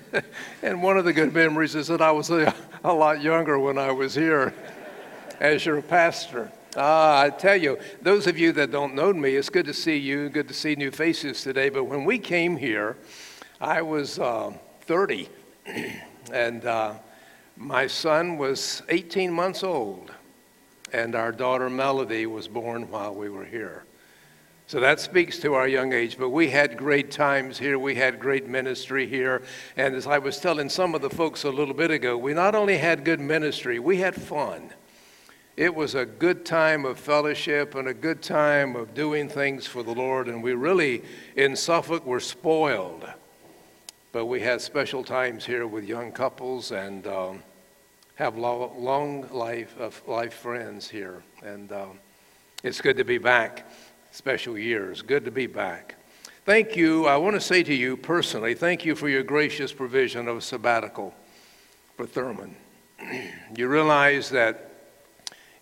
and one of the good memories is that I was a, a lot younger when I was here as your pastor. Ah, I tell you, those of you that don't know me, it's good to see you, good to see new faces today. But when we came here, I was uh, 30, and uh, my son was 18 months old, and our daughter Melody was born while we were here. So that speaks to our young age. But we had great times here. We had great ministry here. And as I was telling some of the folks a little bit ago, we not only had good ministry, we had fun. It was a good time of fellowship and a good time of doing things for the Lord. And we really, in Suffolk, were spoiled. But we had special times here with young couples and um, have long life of life friends here. And um, it's good to be back special years. Good to be back. Thank you. I want to say to you personally, thank you for your gracious provision of a sabbatical for Thurman. you realize that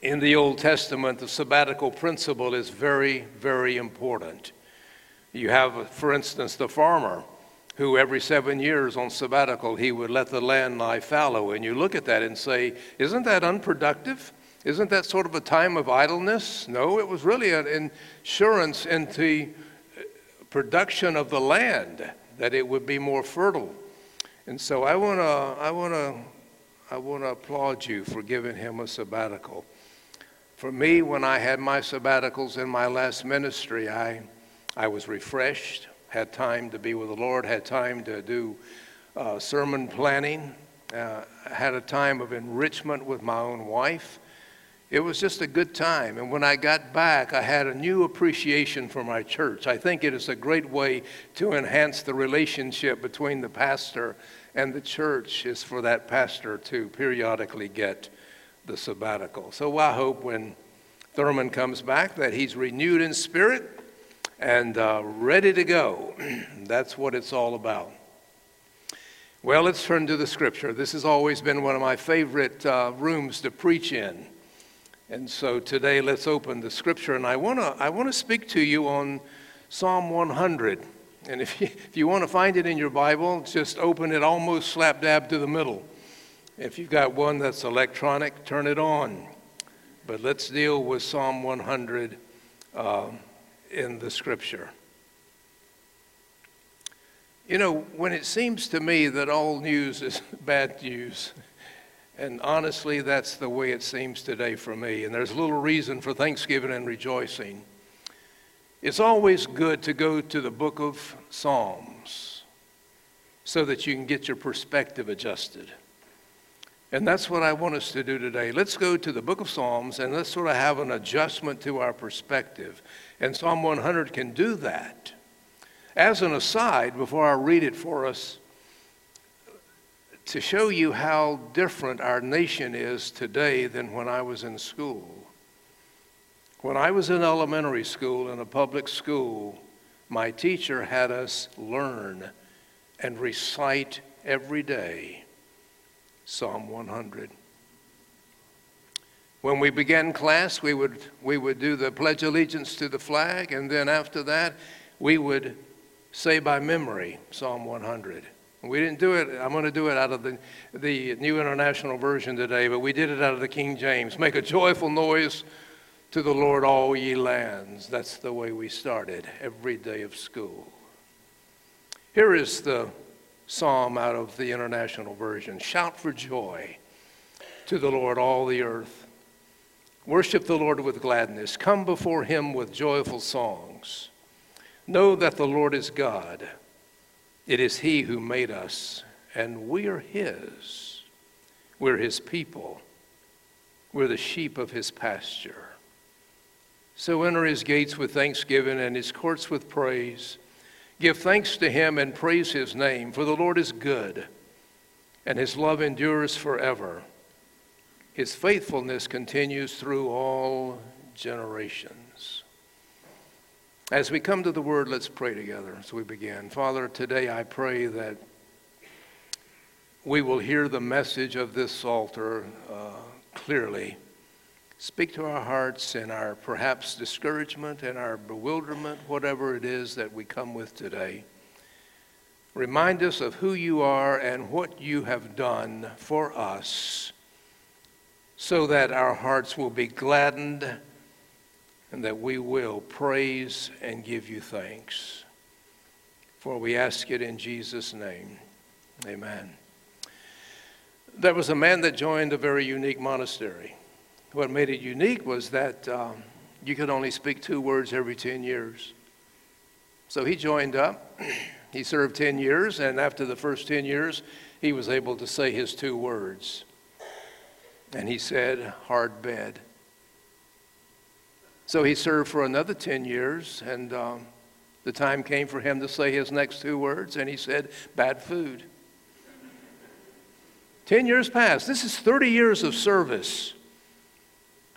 in the Old Testament, the sabbatical principle is very, very important. You have, for instance, the farmer who every seven years on sabbatical he would let the land lie fallow. And you look at that and say, isn't that unproductive? Isn't that sort of a time of idleness? No, it was really an insurance into production of the land, that it would be more fertile. And so I want to I want to I want to applaud you for giving him a sabbatical. For me, when I had my sabbaticals in my last ministry, I, I was refreshed, had time to be with the Lord, had time to do uh, sermon planning, uh, had a time of enrichment with my own wife, it was just a good time. And when I got back, I had a new appreciation for my church. I think it is a great way to enhance the relationship between the pastor and the church, is for that pastor to periodically get the sabbatical. So I hope when Thurman comes back that he's renewed in spirit and uh, ready to go. That's what it's all about. Well, let's turn to the scripture. This has always been one of my favorite uh, rooms to preach in. And so today, let's open the scripture. And I want to I wanna speak to you on Psalm 100. And if you, if you want to find it in your Bible, just open it almost slap dab to the middle. If you've got one that's electronic, turn it on. But let's deal with Psalm 100 uh, in the scripture. You know, when it seems to me that all news is bad news, and honestly, that's the way it seems today for me. And there's little reason for thanksgiving and rejoicing. It's always good to go to the book of Psalms so that you can get your perspective adjusted. And that's what I want us to do today. Let's go to the book of Psalms and let's sort of have an adjustment to our perspective. And Psalm 100 can do that. As an aside, before I read it for us, to show you how different our nation is today than when I was in school. When I was in elementary school, in a public school, my teacher had us learn and recite every day Psalm 100. When we began class, we would, we would do the Pledge Allegiance to the flag, and then after that, we would say by memory Psalm 100. We didn't do it, I'm going to do it out of the, the New International Version today, but we did it out of the King James. Make a joyful noise to the Lord, all ye lands. That's the way we started every day of school. Here is the psalm out of the International Version Shout for joy to the Lord, all the earth. Worship the Lord with gladness. Come before him with joyful songs. Know that the Lord is God. It is He who made us, and we are His. We're His people. We're the sheep of His pasture. So enter His gates with thanksgiving and His courts with praise. Give thanks to Him and praise His name, for the Lord is good. and his love endures forever. His faithfulness continues through all generations. As we come to the word, let's pray together as we begin. Father, today I pray that we will hear the message of this Psalter uh, clearly. Speak to our hearts and our perhaps discouragement and our bewilderment, whatever it is that we come with today. Remind us of who you are and what you have done for us so that our hearts will be gladdened and that we will praise and give you thanks. For we ask it in Jesus' name. Amen. There was a man that joined a very unique monastery. What made it unique was that um, you could only speak two words every 10 years. So he joined up. He served 10 years, and after the first 10 years, he was able to say his two words. And he said, hard bed. So he served for another 10 years, and um, the time came for him to say his next two words, and he said, bad food. 10 years passed. This is 30 years of service.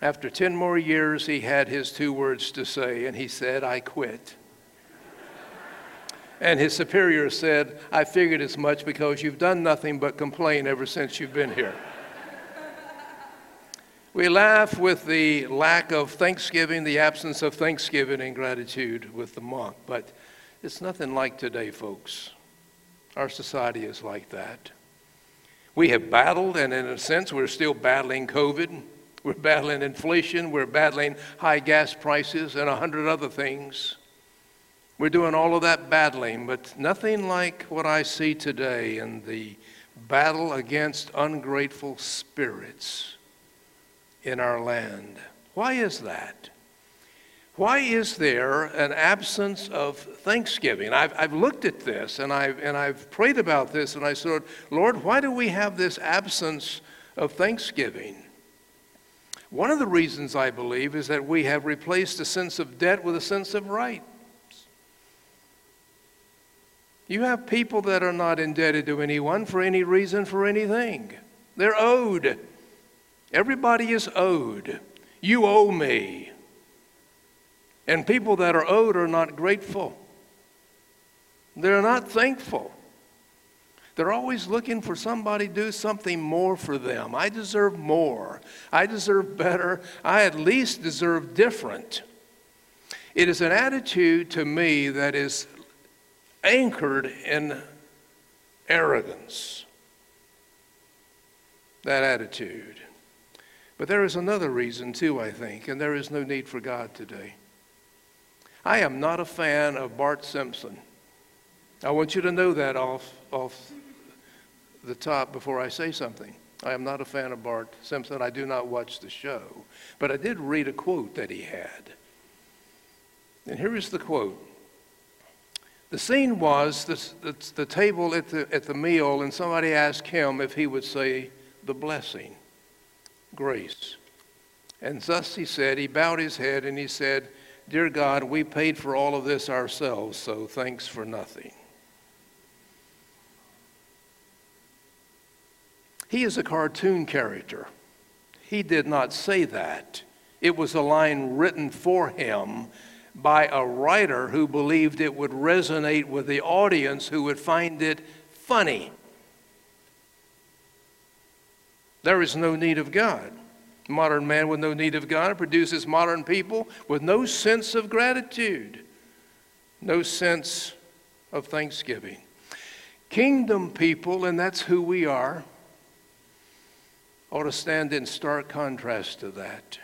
After 10 more years, he had his two words to say, and he said, I quit. And his superior said, I figured as much because you've done nothing but complain ever since you've been here. We laugh with the lack of thanksgiving, the absence of thanksgiving and gratitude with the monk, but it's nothing like today, folks. Our society is like that. We have battled, and in a sense, we're still battling COVID. We're battling inflation. We're battling high gas prices and a hundred other things. We're doing all of that battling, but nothing like what I see today in the battle against ungrateful spirits in our land. Why is that? Why is there an absence of thanksgiving? I've, I've looked at this and I've, and I've prayed about this and I said, Lord, why do we have this absence of thanksgiving? One of the reasons I believe is that we have replaced a sense of debt with a sense of right. You have people that are not indebted to anyone for any reason, for anything. They're owed. Everybody is owed. You owe me. And people that are owed are not grateful. They're not thankful. They're always looking for somebody to do something more for them. I deserve more. I deserve better. I at least deserve different. It is an attitude to me that is anchored in arrogance. That attitude. But there is another reason, too, I think, and there is no need for God today. I am not a fan of Bart Simpson. I want you to know that off, off the top before I say something. I am not a fan of Bart Simpson. I do not watch the show. But I did read a quote that he had. And here is the quote the scene was the, the, the, table at the, at the meal, and somebody asked him if he would say the blessing, grace. And thus he said, he bowed his head and he said, Dear God, we paid for all of this ourselves, so thanks for nothing. He is a cartoon character. He did not say that. It was a line written for him by a writer who believed it would resonate with the audience who would find it funny. There is no need of God. Modern man with no need of God produces modern people with no sense of gratitude, no sense of thanksgiving. Kingdom people, and that's who we are, ought to stand in stark contrast to that.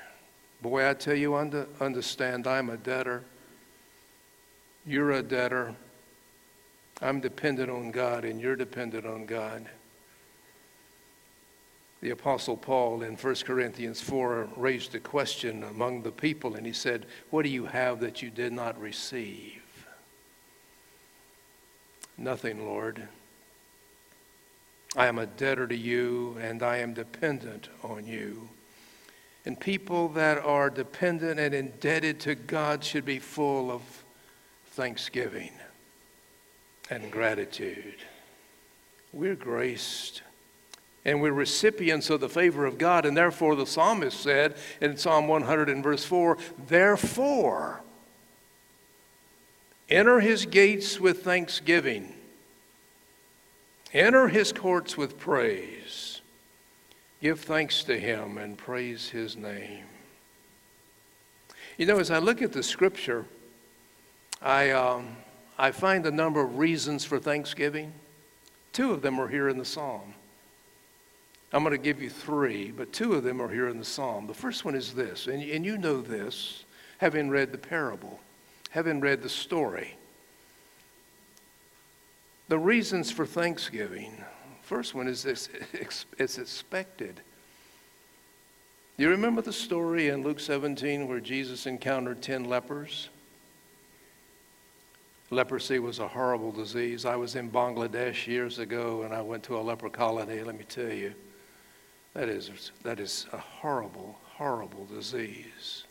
Boy, I tell you, understand, I'm a debtor. You're a debtor. I'm dependent on God, and you're dependent on God. The Apostle Paul in 1 Corinthians 4 raised a question among the people, and he said, What do you have that you did not receive? Nothing, Lord. I am a debtor to you, and I am dependent on you. And people that are dependent and indebted to God should be full of thanksgiving and gratitude. We're graced And we're recipients of the favor of God. And therefore, the psalmist said in Psalm 100 and verse 4 Therefore, enter his gates with thanksgiving, enter his courts with praise. Give thanks to him and praise his name. You know, as I look at the scripture, I, um, I find a number of reasons for thanksgiving. Two of them are here in the psalm. I'm going to give you three, but two of them are here in the psalm. The first one is this, and, and you know this, having read the parable, having read the story. The reasons for thanksgiving. First one is this it's expected. You remember the story in Luke 17 where Jesus encountered 10 lepers? Leprosy was a horrible disease. I was in Bangladesh years ago and I went to a leper colony. Let me tell you, that is, that is a horrible, horrible disease.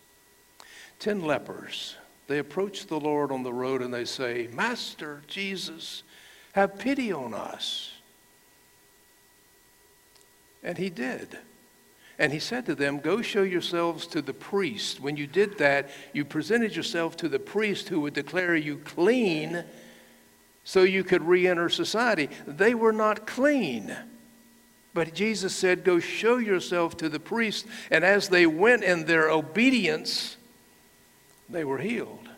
Ten lepers, they approach the Lord on the road and they say, Master Jesus, have pity on us. And he did. And he said to them, Go show yourselves to the priest. When you did that, you presented yourself to the priest who would declare you clean so you could re enter society. They were not clean. But Jesus said, Go show yourself to the priest. And as they went in their obedience, they were healed.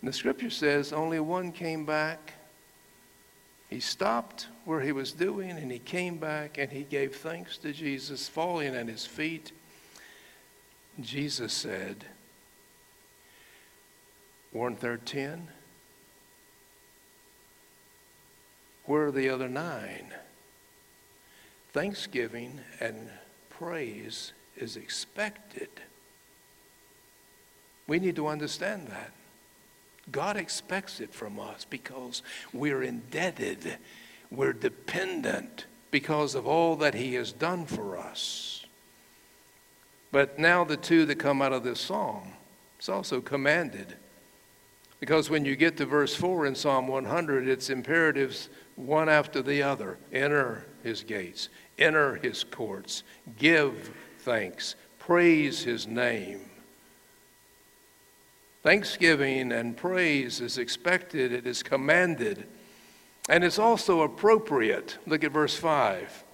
And the scripture says only one came back. He stopped where he was doing and he came back and he gave thanks to Jesus, falling at his feet. Jesus said, there ten? Where are the other nine? Thanksgiving and praise is expected. We need to understand that. God expects it from us because we're indebted, we're dependent because of all that He has done for us. But now, the two that come out of this psalm, it's also commanded. Because when you get to verse 4 in Psalm 100, it's imperatives one after the other. Enter his gates, enter his courts, give thanks, praise his name. Thanksgiving and praise is expected, it is commanded, and it's also appropriate. Look at verse 5,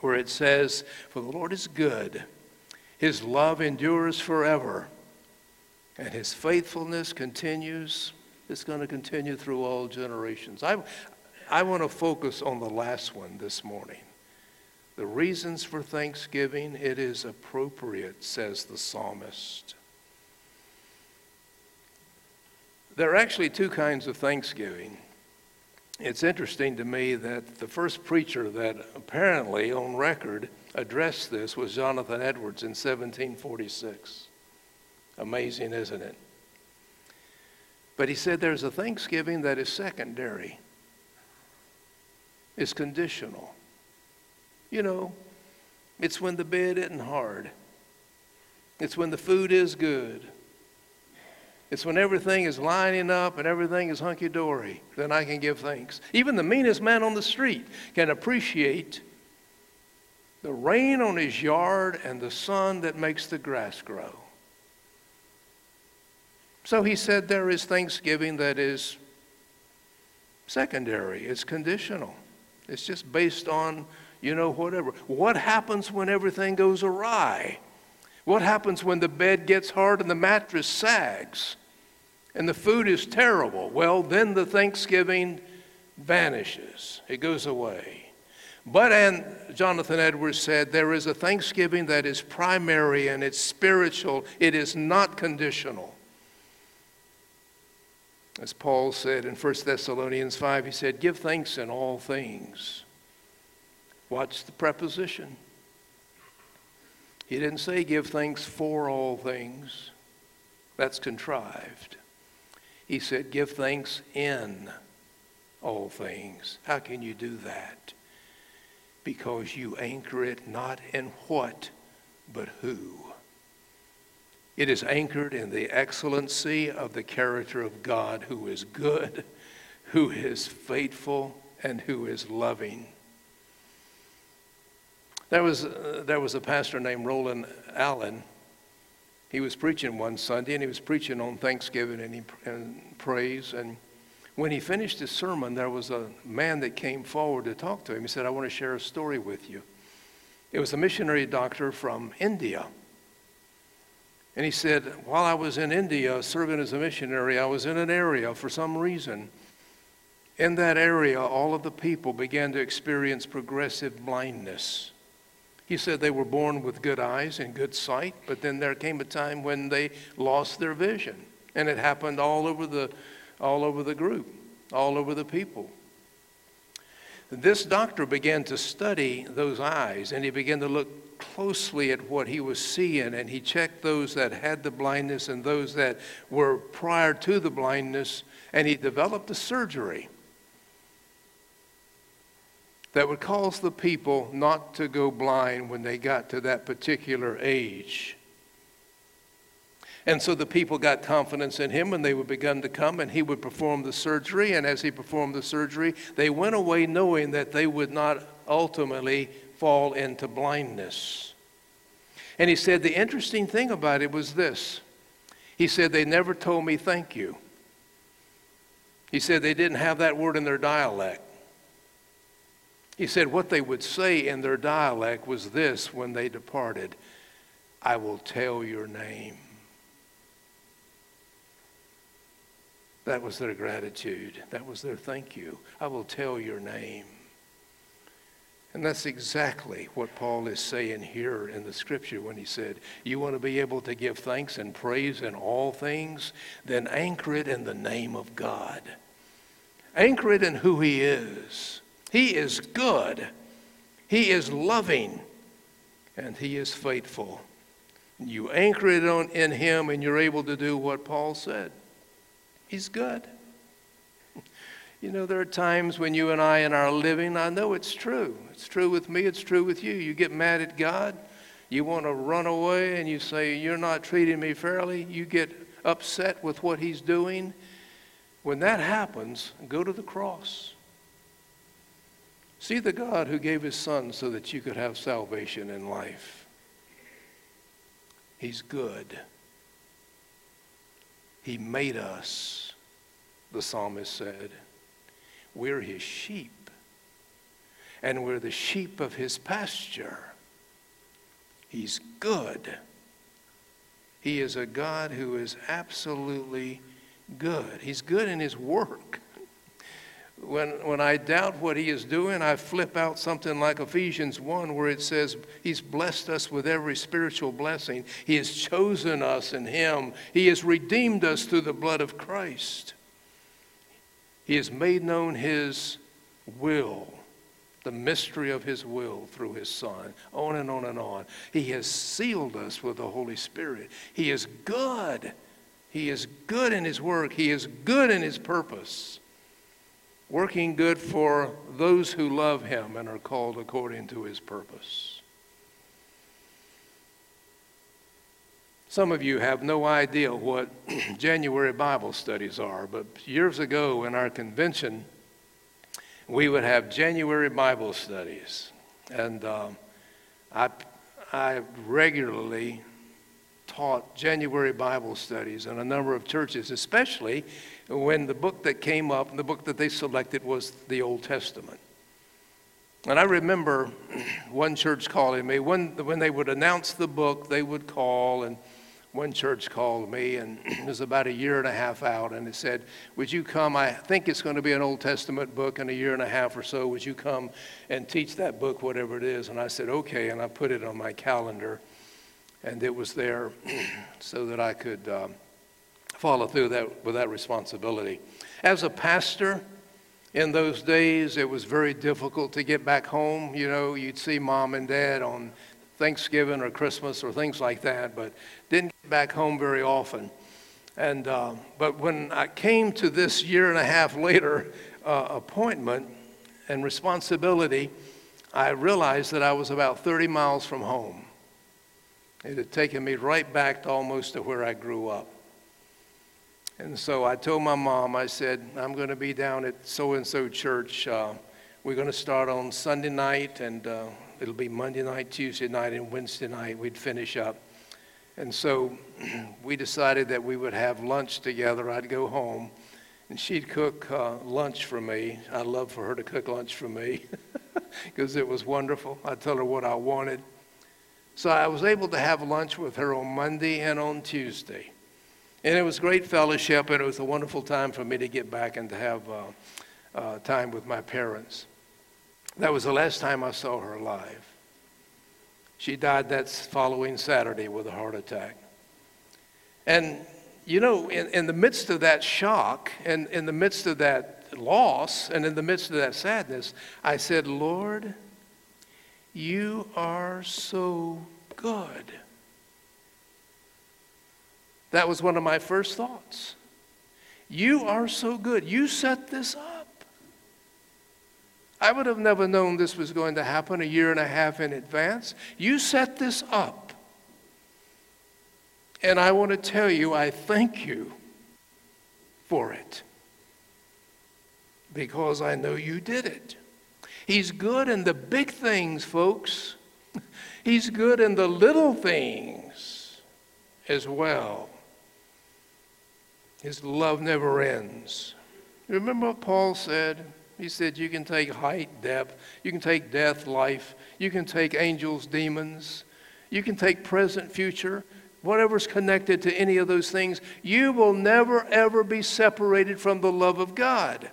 where it says, For the Lord is good, his love endures forever, and his faithfulness continues. It's going to continue through all generations. I, I want to focus on the last one this morning. The reasons for thanksgiving, it is appropriate, says the psalmist. There are actually two kinds of thanksgiving. It's interesting to me that the first preacher that apparently on record addressed this was Jonathan Edwards in 1746. Amazing, isn't it? But he said there's a thanksgiving that is secondary, it's conditional. You know, it's when the bed isn't hard, it's when the food is good. It's when everything is lining up and everything is hunky dory, then I can give thanks. Even the meanest man on the street can appreciate the rain on his yard and the sun that makes the grass grow. So he said there is thanksgiving that is secondary, it's conditional, it's just based on you know, whatever. What happens when everything goes awry? What happens when the bed gets hard and the mattress sags and the food is terrible? Well, then the thanksgiving vanishes, it goes away. But, and Jonathan Edwards said, there is a thanksgiving that is primary and it's spiritual, it is not conditional. As Paul said in 1 Thessalonians 5, he said, Give thanks in all things Watch the preposition. He didn't say give thanks for all things. That's contrived. He said give thanks in all things. How can you do that? Because you anchor it not in what, but who. It is anchored in the excellency of the character of God who is good, who is faithful, and who is loving. There was, uh, there was a pastor named Roland Allen. He was preaching one Sunday, and he was preaching on Thanksgiving and, he, and praise. And when he finished his sermon, there was a man that came forward to talk to him. He said, I want to share a story with you. It was a missionary doctor from India. And he said, While I was in India serving as a missionary, I was in an area for some reason. In that area, all of the people began to experience progressive blindness. He said they were born with good eyes and good sight, but then there came a time when they lost their vision. And it happened all over the, all over the group, all over the people. This doctor began to study those eyes and he began to look closely at what he was seeing and he checked those that had the blindness and those that were prior to the blindness and he developed a surgery that would cause the people not to go blind when they got to that particular age. And so the people got confidence in him and they would begin to come and he would perform the surgery. And as he performed the surgery, they went away knowing that they would not ultimately fall into blindness. And he said, the interesting thing about it was this. He said, they never told me thank you. He said they didn't have that word in their dialect. He said what they would say in their dialect was this when they departed I will tell your name. That was their gratitude. That was their thank you. I will tell your name. And that's exactly what Paul is saying here in the scripture when he said, You want to be able to give thanks and praise in all things? Then anchor it in the name of God. Anchor it in who he is. He is good, He is loving, and He is faithful. You anchor it on, in Him, and you're able to do what Paul said. He's good. You know, there are times when you and I in our living, I know it's true. It's true with me, it's true with you. You get mad at God, you want to run away, and you say, You're not treating me fairly. You get upset with what He's doing. When that happens, go to the cross. See the God who gave his son so that you could have salvation in life. He's good. He made us, the psalmist said. We're his sheep, and we're the sheep of his pasture. He's good. He is a God who is absolutely good. He's good in his work when, when I doubt what he is doing, I flip out something like Ephesians 1, where it says, He's blessed us with every spiritual blessing. He has chosen us in Him, He has redeemed us through the blood of Christ. He has made known His will, the mystery of His will through His Son, on and on and on. He has sealed us with the Holy Spirit. He is good. He is good in His work, He is good in His purpose working good for those who love him and are called according to his purpose. Some of you have no idea what January Bible studies are, but years ago in our convention, we would have January Bible studies. And um, I, I regularly taught January Bible studies in a number of churches, especially when the book that came up, the book that they selected was the Old Testament. And I remember one church calling me. When, when they would announce the book, they would call, and one church called me, and it was about a year and a half out, and it said, Would you come? I think it's going to be an Old Testament book in a year and a half or so. Would you come and teach that book, whatever it is? And I said, Okay, and I put it on my calendar, and it was there so that I could. Um, follow through that, with that responsibility. As a pastor, in those days, it was very difficult to get back home. You know, you'd see mom and dad on Thanksgiving or Christmas or things like that, but didn't get back home very often. And, uh, but when I came to this year and a half later uh, appointment and responsibility, I realized that I was about 30 miles from home. It had taken me right back to almost to where I grew up. And so I told my mom, I said, I'm going to be down at so and so church. Uh, we're going to start on Sunday night, and uh, It'll be Monday night, Tuesday night, and Wednesday night. We'd finish up. And so we decided that we would have lunch together. I'd go home, and she'd cook uh, lunch for me. I'd love for her to cook lunch for me because it was wonderful. I'd tell her what I wanted. So I was able to have lunch with her on Monday and on Tuesday. And it was great fellowship, and it was a wonderful time for me to get back and to have uh, uh, time with my parents. That was the last time I saw her alive. She died that following Saturday with a heart attack. And, you know, in, in the midst of that shock, and in the midst of that loss, and in the midst of that sadness, I said, Lord, you are so good. That was one of my first thoughts. You are so good. You set this up. I would have never known this was going to happen a year and a half in advance. You set this up. And I want to tell you, I thank you for it because I know you did it. He's good in the big things, folks. He's good in the little things as well. His love never ends. Remember what Paul said? He said, You can take height, depth, you can take death, life, you can take angels, demons, you can take present, future, whatever's connected to any of those things. You will never, ever be separated from the love of God.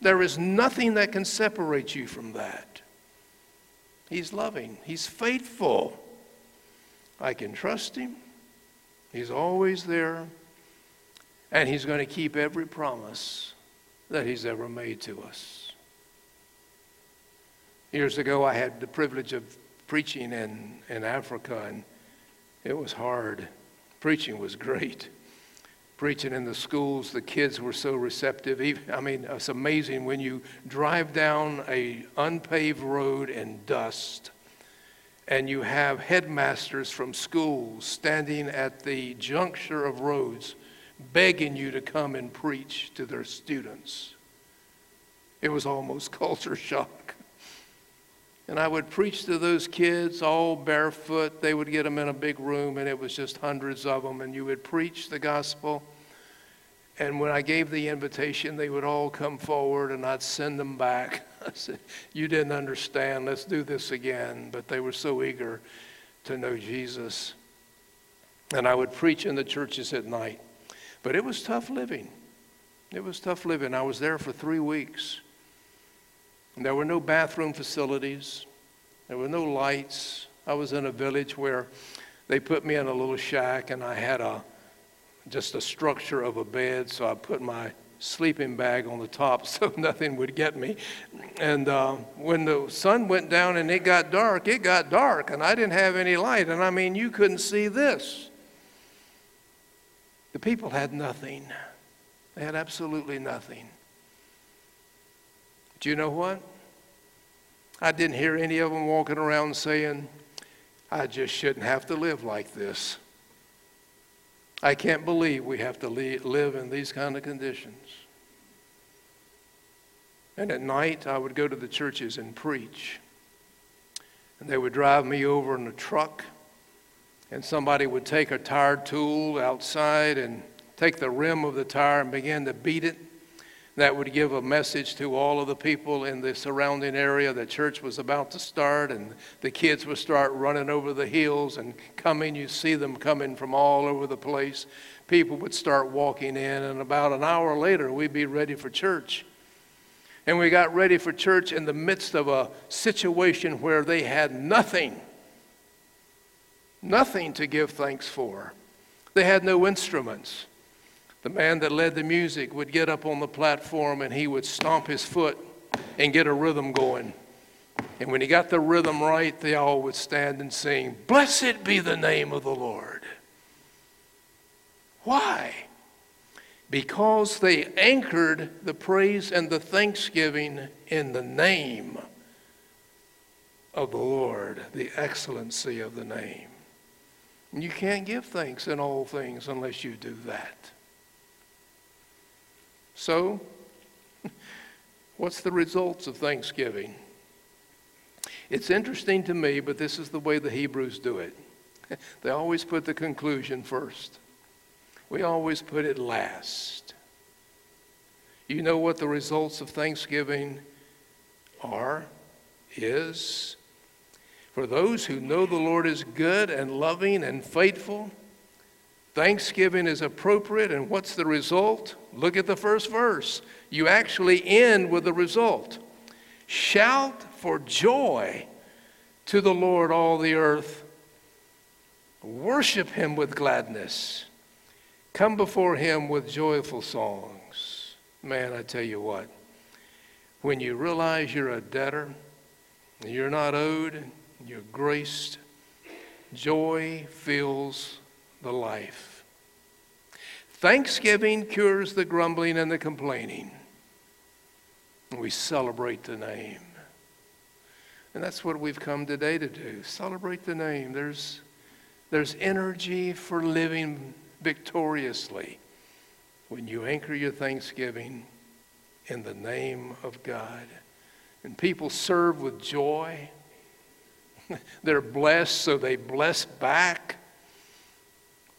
There is nothing that can separate you from that. He's loving, He's faithful. I can trust Him, He's always there, and He's going to keep every promise that He's ever made to us. Years ago, I had the privilege of preaching in, in Africa, and it was hard. Preaching was great. Preaching in the schools, the kids were so receptive. I mean, it's amazing when you drive down a unpaved road in dust and you have headmasters from schools standing at the juncture of roads begging you to come and preach to their students. It was almost culture shock. And I would preach to those kids all barefoot. They would get them in a big room, and it was just hundreds of them. And you would preach the gospel. And when I gave the invitation, they would all come forward, and I'd send them back. I said, You didn't understand. Let's do this again. But they were so eager to know Jesus. And I would preach in the churches at night. But it was tough living. It was tough living. I was there for three weeks. And there were no bathroom facilities, there were no lights. I was in a village where they put me in a little shack, and I had a just a structure of a bed, so I put my sleeping bag on the top so nothing would get me. And uh, when the sun went down and it got dark, it got dark, and I didn't have any light. And I mean, you couldn't see this. The people had nothing. They had absolutely nothing. Do you know what? I didn't hear any of them walking around saying, I just shouldn't have to live like this. I can't believe we have to live in these kind of conditions. And at night, I would go to the churches and preach. And they would drive me over in a truck and somebody would take a tire tool outside and take the rim of the tire and begin to beat it. That would give a message to all of the people in the surrounding area that church was about to start, and the kids would start running over the hills and coming. You see them coming from all over the place. People would start walking in, and about an hour later, we'd be ready for church. And we got ready for church in the midst of a situation where they had nothing nothing to give thanks for. They had no instruments. The man that led the music would get up on the platform and he would stomp his foot and get a rhythm going. And when he got the rhythm right, they all would stand and sing, Blessed be the name of the Lord. Why? Because they anchored the praise and the thanksgiving in the name of the Lord, the excellency of the name. You can't give thanks in all things unless you do that. So, what's the results of Thanksgiving? It's interesting to me, but this is the way the Hebrews do it. they always put the conclusion first. We always put it last. You know what the results of Thanksgiving are, is? For those who know the Lord is good and loving and faithful, Thanksgiving is appropriate, and what's the result? Look at the first verse. You actually end with the result. Shout for joy to the Lord, all the earth. Worship him with gladness. Come before him with joyful songs. Man, I tell you what, when you realize you're a debtor, you're not owed, you're graced, joy fills the life. Thanksgiving cures the grumbling and the complaining. We celebrate the name. And that's what we've come today to do celebrate the name. There's, there's energy for living victoriously when you anchor your thanksgiving in the name of God. And people serve with joy. They're blessed, so they bless back.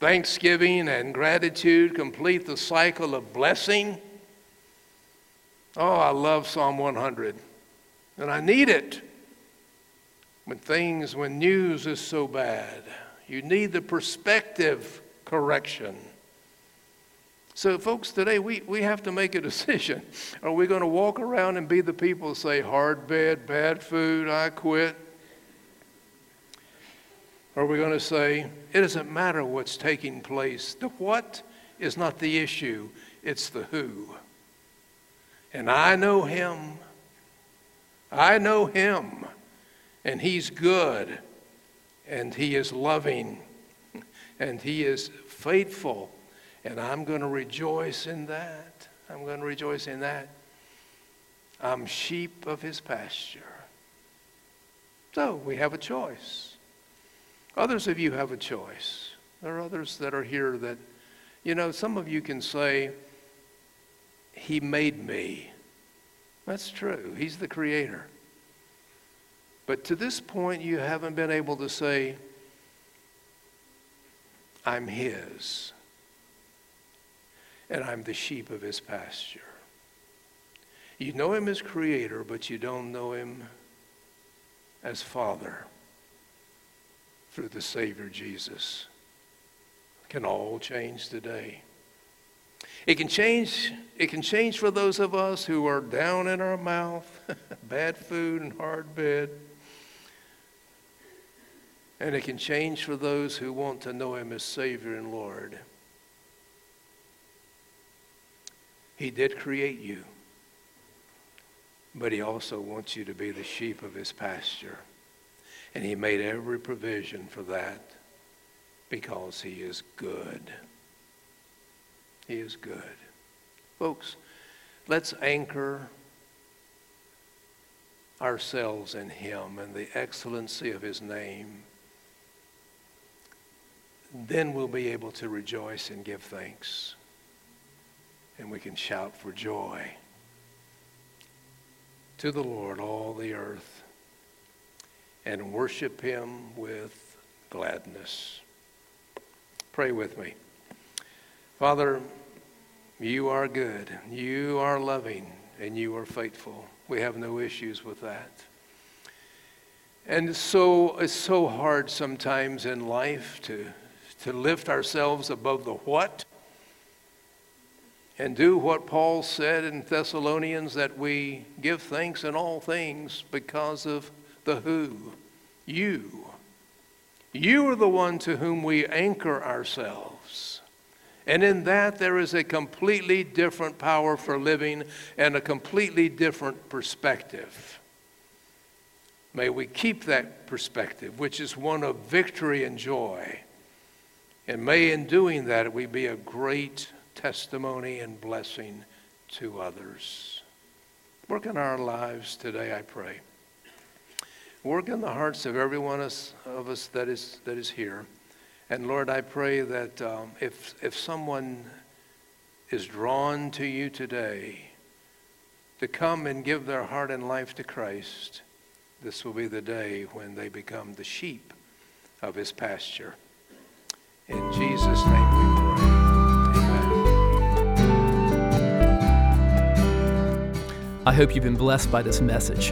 Thanksgiving and gratitude complete the cycle of blessing. Oh, I love Psalm 100, and I need it when things, when news is so bad. You need the perspective correction. So, folks, today we, we have to make a decision. Are we going to walk around and be the people who say, hard bed, bad food, I quit? Or are we going to say, it doesn't matter what's taking place? The what is not the issue, it's the who. And I know him. I know him. And he's good. And he is loving. And he is faithful. And I'm going to rejoice in that. I'm going to rejoice in that. I'm sheep of his pasture. So we have a choice. Others of you have a choice. There are others that are here that, you know, some of you can say, He made me. That's true. He's the creator. But to this point, you haven't been able to say, I'm His, and I'm the sheep of His pasture. You know Him as creator, but you don't know Him as Father through the Savior Jesus can all change today. It can change, it can change for those of us who are down in our mouth, bad food and hard bed. And it can change for those who want to know him as Savior and Lord. He did create you, but he also wants you to be the sheep of his pasture. And he made every provision for that because he is good. He is good. Folks, let's anchor ourselves in him and the excellency of his name. Then we'll be able to rejoice and give thanks. And we can shout for joy to the Lord, all the earth and worship him with gladness. Pray with me. Father, you are good, you are loving, and you are faithful. We have no issues with that. And so it's so hard sometimes in life to, to lift ourselves above the what and do what Paul said in Thessalonians that we give thanks in all things because of the who. You. You are the one to whom we anchor ourselves. And in that, there is a completely different power for living and a completely different perspective. May we keep that perspective, which is one of victory and joy. And may in doing that, we be a great testimony and blessing to others. Work in our lives today, I pray. Work in the hearts of every one of us that is, that is here. And Lord, I pray that um, if, if someone is drawn to you today to come and give their heart and life to Christ, this will be the day when they become the sheep of his pasture. In Jesus' name we pray. Amen. I hope you've been blessed by this message.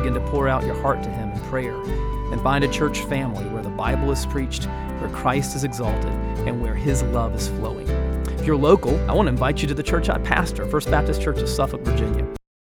Begin to pour out your heart to Him in prayer. And find a church family where the Bible is preached, where Christ is exalted, and where His love is flowing. If you're local, I want to invite you to the church I pastor, First Baptist Church of Suffolk, Virginia.